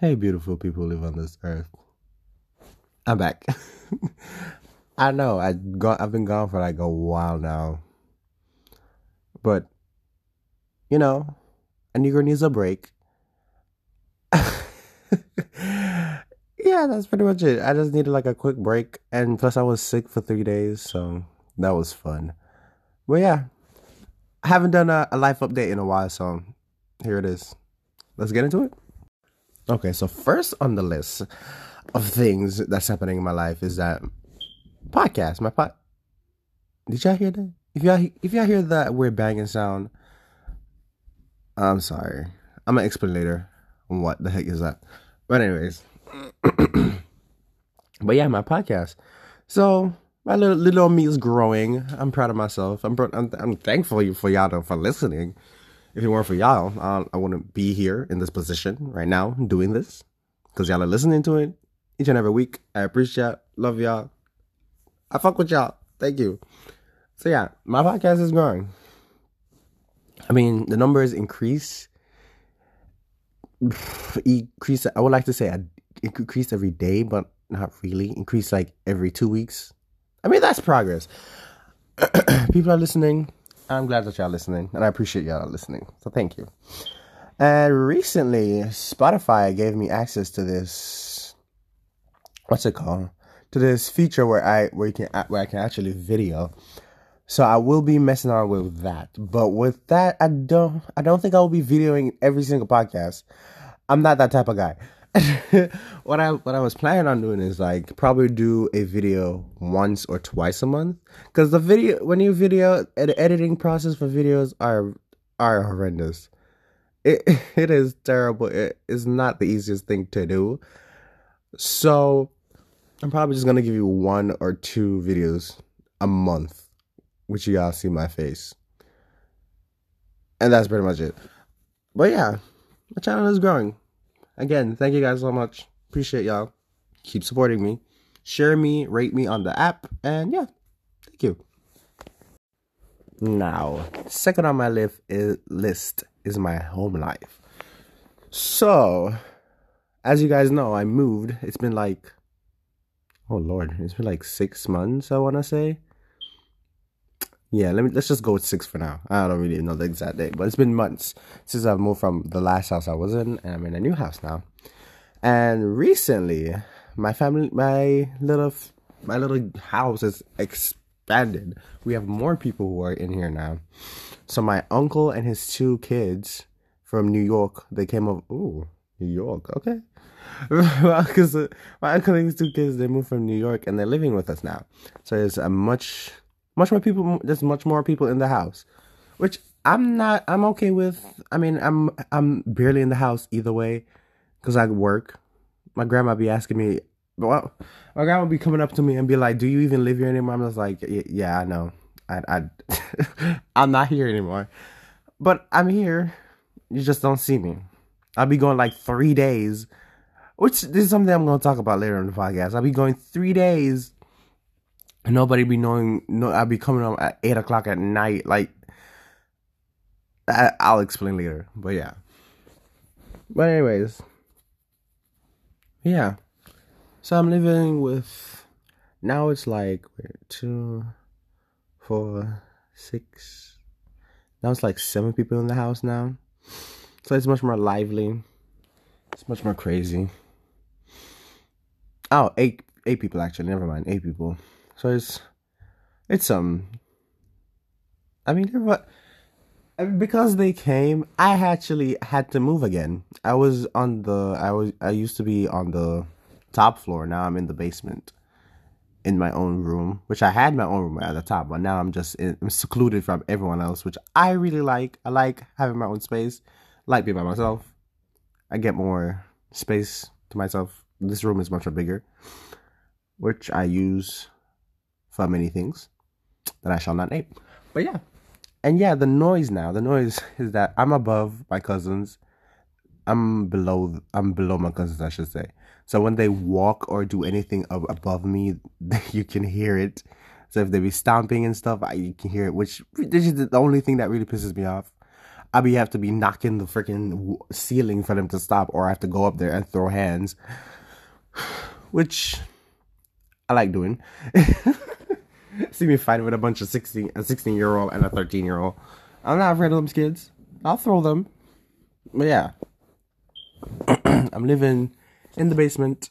Hey, beautiful people live on this earth. I'm back. I know I go. I've been gone for like a while now, but you know, a Negro needs a break. yeah, that's pretty much it. I just needed like a quick break, and plus I was sick for three days, so that was fun. But yeah, I haven't done a, a life update in a while, so here it is. Let's get into it. Okay, so first on the list of things that's happening in my life is that podcast. My pod. Did y'all hear that? If y'all if y'all hear that weird banging sound, I'm sorry. I'm gonna explain later what the heck is that. But anyways, but yeah, my podcast. So my little little me is growing. I'm proud of myself. I'm I'm, I'm thankful for y'all for listening. If it weren't for y'all, uh, I wouldn't be here in this position right now doing this because y'all are listening to it each and every week. I appreciate, love y'all. I fuck with y'all. Thank you. So yeah, my podcast is growing. I mean, the numbers increase. Increase. I would like to say I increase every day, but not really. Increase like every two weeks. I mean, that's progress. People are listening. I'm glad that y'all listening, and I appreciate y'all listening. So thank you. And recently, Spotify gave me access to this. What's it called? To this feature where I where you can where I can actually video. So I will be messing around with that. But with that, I don't I don't think I will be videoing every single podcast. I'm not that type of guy. What I what I was planning on doing is like probably do a video once or twice a month because the video when you video the editing process for videos are are horrendous. It it is terrible. It is not the easiest thing to do. So I'm probably just gonna give you one or two videos a month which you all see my face. And that's pretty much it. But yeah, my channel is growing. Again, thank you guys so much. Appreciate y'all. Keep supporting me. Share me, rate me on the app, and yeah, thank you. Now, second on my is, list is my home life. So, as you guys know, I moved. It's been like, oh lord, it's been like six months, I want to say. Yeah, let me let's just go with six for now. I don't really know the exact date, but it's been months since I've moved from the last house I was in, and I'm in a new house now. And recently, my family, my little, my little house is expanded. We have more people who are in here now. So my uncle and his two kids from New York, they came over. Ooh, New York, okay. Because uh, my uncle and his two kids, they moved from New York and they're living with us now. So it's a much much more people. There's much more people in the house, which I'm not. I'm okay with. I mean, I'm I'm barely in the house either way, because I work. My grandma be asking me. Well, my grandma be coming up to me and be like, "Do you even live here anymore?" I'm just like, "Yeah, I know. I I I'm not here anymore, but I'm here. You just don't see me. I'll be going like three days." Which this is something I'm going to talk about later in the podcast. I'll be going three days nobody be knowing. No, I'll be coming home at eight o'clock at night. Like, I, I'll explain later. But yeah. But anyways, yeah. So I'm living with. Now it's like two, four, six. Now it's like seven people in the house now. So it's much more lively. It's much more crazy. Oh, eight eight people actually. Never mind, eight people. So it's it's um. I mean? Because they came, I actually had to move again. I was on the I was I used to be on the top floor. Now I'm in the basement, in my own room, which I had my own room at the top, but now I'm just in, I'm secluded from everyone else, which I really like. I like having my own space, like being by myself. I get more space to myself. This room is much bigger, which I use for many things that I shall not name. But yeah. And yeah, the noise now, the noise is that I'm above my cousins. I'm below I'm below my cousins, I should say. So when they walk or do anything above me, you can hear it. So if they be stomping and stuff, I, you can hear it, which this is the only thing that really pisses me off. I'll be have to be knocking the freaking ceiling for them to stop, or I have to go up there and throw hands, which I like doing. See me fighting with a bunch of 16, a 16 year old and a 13 year old. I'm not afraid of them kids. I'll throw them. But yeah. I'm living in the basement.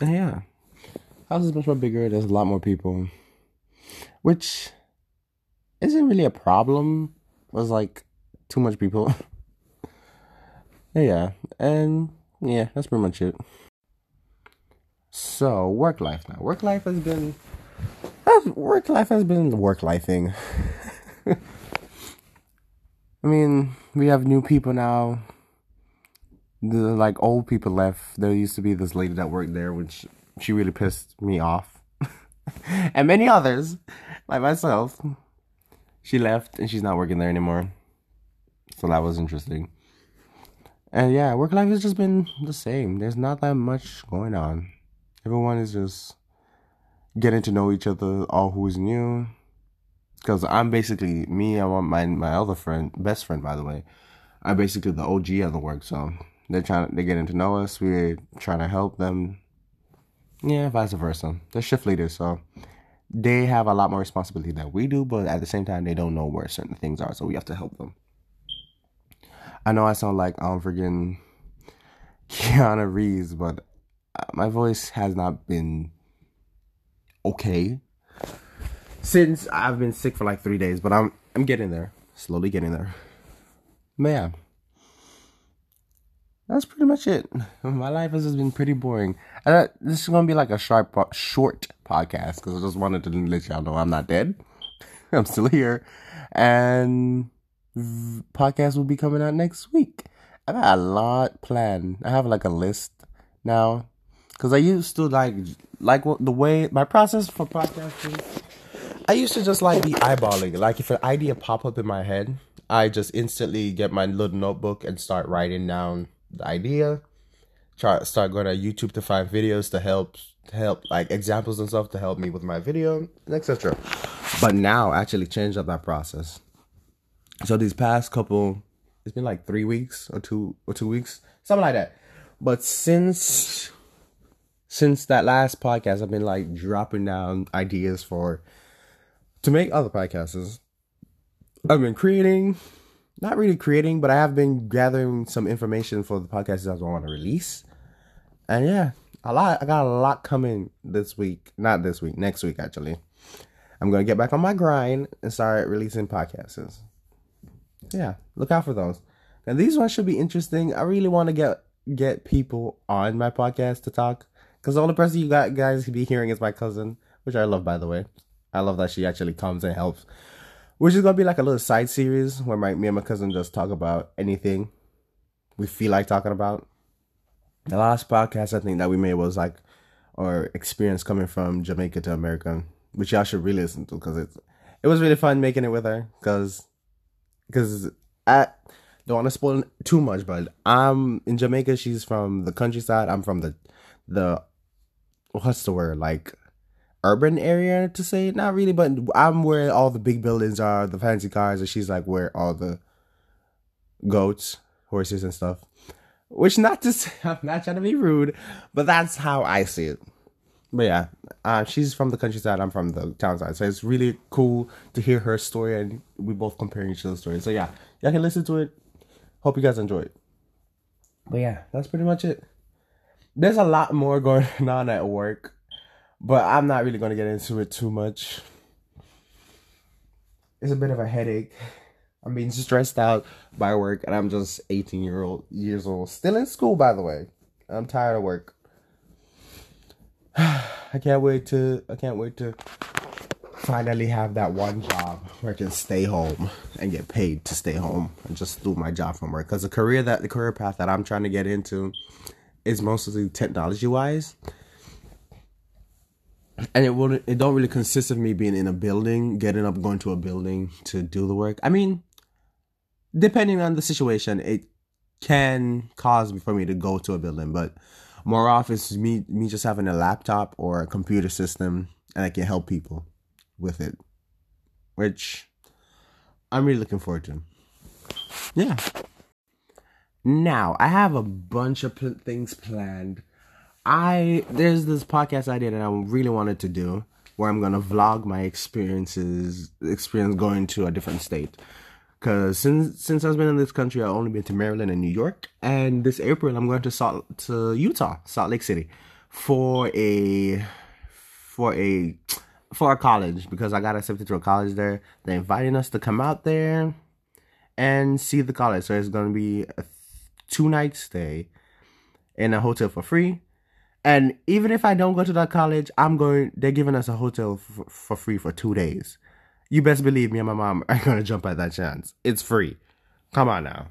And yeah. House is much more bigger. There's a lot more people. Which isn't really a problem. Was like too much people. yeah. And yeah, that's pretty much it. So work life now. Work life has been work life has been work life thing. I mean, we have new people now. The like old people left. There used to be this lady that worked there, which she really pissed me off, and many others, like myself. She left and she's not working there anymore. So that was interesting. And yeah, work life has just been the same. There's not that much going on. Everyone is just getting to know each other, all who's new. Because I'm basically me. I want my my other friend, best friend, by the way. I'm basically the OG of the work, so they're trying. To They're getting to know us. We're trying to help them. Yeah, vice versa. They're shift leaders, so they have a lot more responsibility than we do. But at the same time, they don't know where certain things are, so we have to help them. I know I sound like um, I'm freaking Keanu Reeves, but my voice has not been okay since I've been sick for like three days, but I'm I'm getting there, slowly getting there. Man, that's pretty much it. My life has just been pretty boring. Uh, this is gonna be like a short short podcast because I just wanted to let y'all know I'm not dead. I'm still here, and podcast will be coming out next week. I got a lot planned. I have like a list now because I used to like like the way my process for podcasting. I used to just like be eyeballing. Like if an idea pop up in my head, I just instantly get my little notebook and start writing down the idea. Try start going to YouTube to find videos to help to help like examples and stuff to help me with my video, etc. But now I actually changed up that process. So these past couple, it's been like three weeks or two or two weeks, something like that. But since since that last podcast, I've been like dropping down ideas for to make other podcasts. I've been creating, not really creating, but I have been gathering some information for the podcasts I want to release. And yeah, a lot. I got a lot coming this week. Not this week, next week actually. I'm gonna get back on my grind and start releasing podcasts. Yeah, look out for those. And these ones should be interesting. I really want to get get people on my podcast to talk because the only person you got guys could be hearing is my cousin, which I love by the way. I love that she actually comes and helps. Which is gonna be like a little side series where my me and my cousin just talk about anything we feel like talking about. The last podcast I think that we made was like our experience coming from Jamaica to America, which y'all should really listen to because it's it was really fun making it with her because because I don't want to spoil too much, but I'm in Jamaica. She's from the countryside. I'm from the the what's the word like urban area to say? Not really but i'm where all the big buildings are the fancy cars and she's like where all the goats horses and stuff. Which not to say i'm not trying to be rude but that's how i see it. But yeah uh, she's from the countryside i'm from the town side so it's really cool to hear her story and we both comparing each other's stories. So yeah y'all can listen to it. Hope you guys enjoy it. But yeah that's pretty much it there's a lot more going on at work, but I'm not really going to get into it too much. It's a bit of a headache. I'm being stressed out by work, and I'm just 18 year old years old, still in school, by the way. I'm tired of work. I can't wait to. I can't wait to finally have that one job where I can stay home and get paid to stay home and just do my job from work. Because the career that the career path that I'm trying to get into is mostly technology wise and it won't it don't really consist of me being in a building getting up going to a building to do the work i mean depending on the situation it can cause for me to go to a building but more often it's me me just having a laptop or a computer system and i can help people with it which I'm really looking forward to. Yeah. Now I have a bunch of pl- things planned. I there's this podcast idea that I really wanted to do where I'm gonna vlog my experiences, experience going to a different state. Cause since since I've been in this country, I've only been to Maryland and New York, and this April I'm going to Salt to Utah, Salt Lake City, for a for a for a college because I got accepted to a college there. They're inviting us to come out there and see the college. So it's gonna be a two night stay in a hotel for free. And even if I don't go to that college, I'm going. They're giving us a hotel for, for free for two days. You best believe me and my mom are gonna jump at that chance. It's free. Come on now.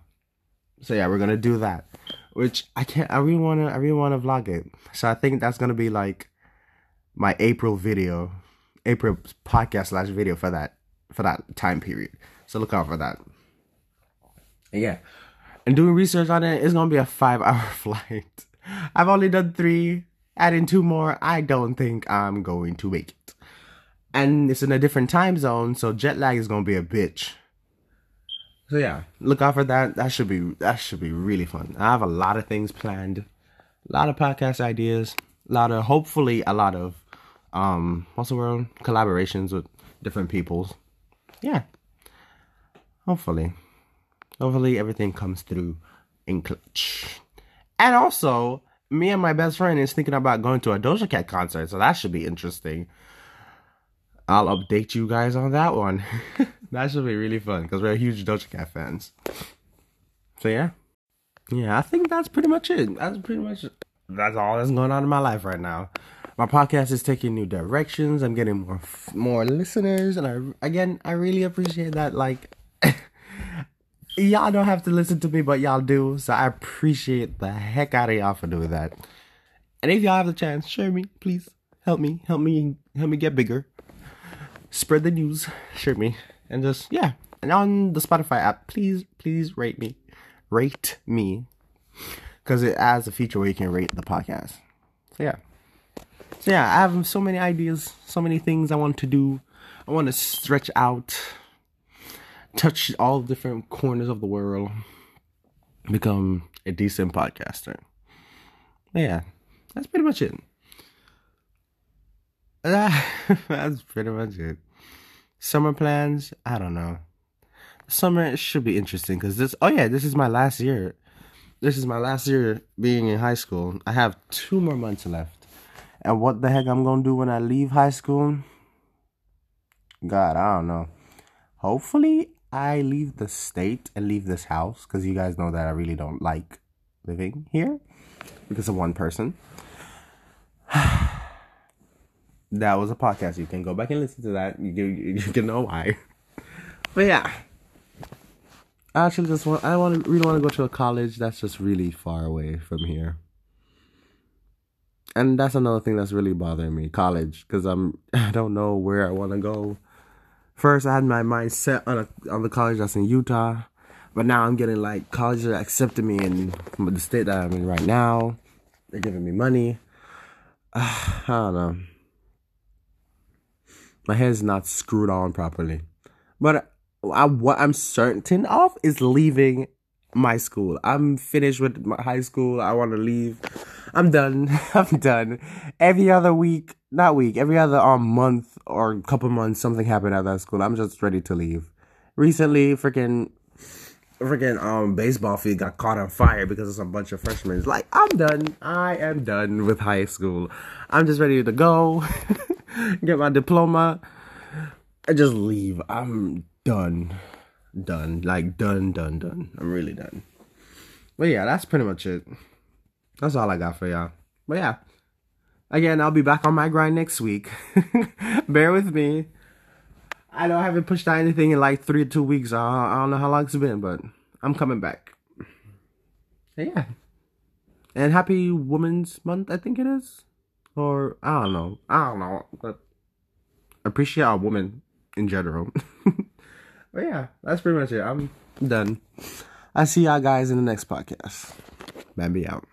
So yeah, we're gonna do that. Which I can't. I really wanna. I really wanna vlog it. So I think that's gonna be like my April video, April podcast slash video for that for that time period. So look out for that. Yeah, and doing research on it, it's gonna be a five hour flight. I've only done three. Adding two more, I don't think I'm going to make it. And it's in a different time zone, so jet lag is gonna be a bitch. So yeah, look out for that. That should be that should be really fun. I have a lot of things planned, a lot of podcast ideas, a lot of hopefully a lot of um what's the word collaborations with different peoples. Yeah, hopefully, hopefully everything comes through in clutch. And also, me and my best friend is thinking about going to a Doja Cat concert, so that should be interesting. I'll update you guys on that one. that should be really fun because we're huge Doja Cat fans. So yeah, yeah, I think that's pretty much it. That's pretty much that's all that's going on in my life right now. My podcast is taking new directions. I'm getting more more listeners, and I again I really appreciate that. Like y'all don't have to listen to me, but y'all do. So I appreciate the heck out of y'all for doing that. And if y'all have the chance, share me, please. Help me, help me, help me get bigger. Spread the news, share me, and just yeah. And on the Spotify app, please, please rate me, rate me, because it adds a feature where you can rate the podcast. So yeah. So yeah, I have so many ideas, so many things I want to do. I want to stretch out touch all different corners of the world, become a decent podcaster. Yeah, that's pretty much it. that's pretty much it. Summer plans, I don't know. Summer should be interesting because this, oh yeah, this is my last year. This is my last year being in high school. I have two more months left. And what the heck I'm gonna do when I leave high school? God, I don't know. Hopefully, I leave the state and leave this house because you guys know that I really don't like living here because of one person. that was a podcast. You can go back and listen to that. You can, you can know why. But yeah, I actually just want. I want to really want to go to a college that's just really far away from here. And that's another thing that's really bothering me, college, because I'm I don't know where I want to go first I had my mind set on a, on the college that's in Utah, but now I'm getting like colleges that accepted me in the state that I'm in right now. They're giving me money. Uh, I don't know. My head's not screwed on properly, but I, what I'm certain of is leaving my school. I'm finished with my high school. I want to leave. I'm done. I'm done. Every other week, not week, every other um month or a couple months, something happened at that school. I'm just ready to leave. Recently, freaking, freaking um baseball field got caught on fire because of some bunch of freshmen. It's like I'm done. I am done with high school. I'm just ready to go, get my diploma, and just leave. I'm done done. Like done, done, done. I'm really done. But yeah, that's pretty much it. That's all I got for y'all. But yeah. Again, I'll be back on my grind next week. Bear with me. I know I haven't pushed out anything in like three or two weeks. I don't know how long it's been, but I'm coming back. Yeah. And happy Women's Month, I think it is. Or I don't know. I don't know. But appreciate our women in general. But yeah, that's pretty much it. I'm done. I see y'all guys in the next podcast. Bambi out.